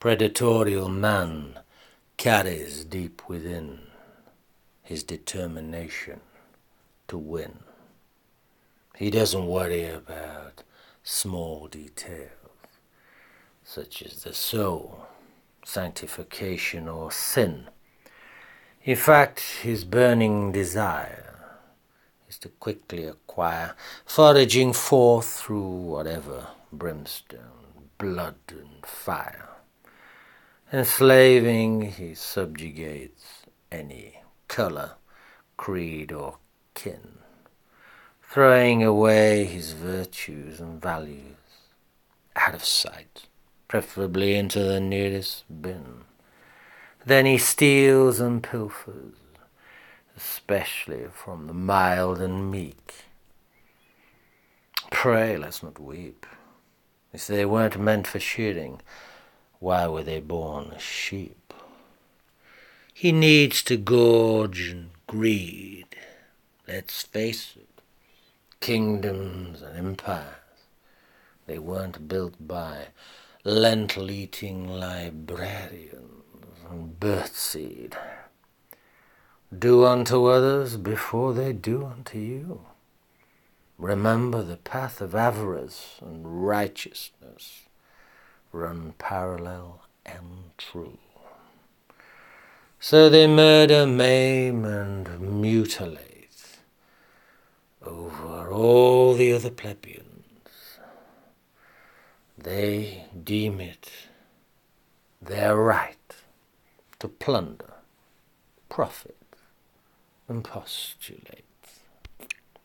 Predatorial man carries deep within his determination to win. He doesn't worry about small details such as the soul, sanctification, or sin. In fact, his burning desire is to quickly acquire, foraging forth through whatever brimstone, blood, and fire. Enslaving, he subjugates any color, creed, or kin, throwing away his virtues and values out of sight, preferably into the nearest bin. Then he steals and pilfers, especially from the mild and meek. Pray let's not weep. If they weren't meant for shearing, why were they born as sheep? He needs to gorge and greed. Let's face it, kingdoms and empires, they weren't built by lentil eating librarians and birthseed. Do unto others before they do unto you. Remember the path of avarice and righteousness run parallel and true. So they murder, maim, and mutilate over all the other plebeians. They deem it their right to plunder, profit, and postulate.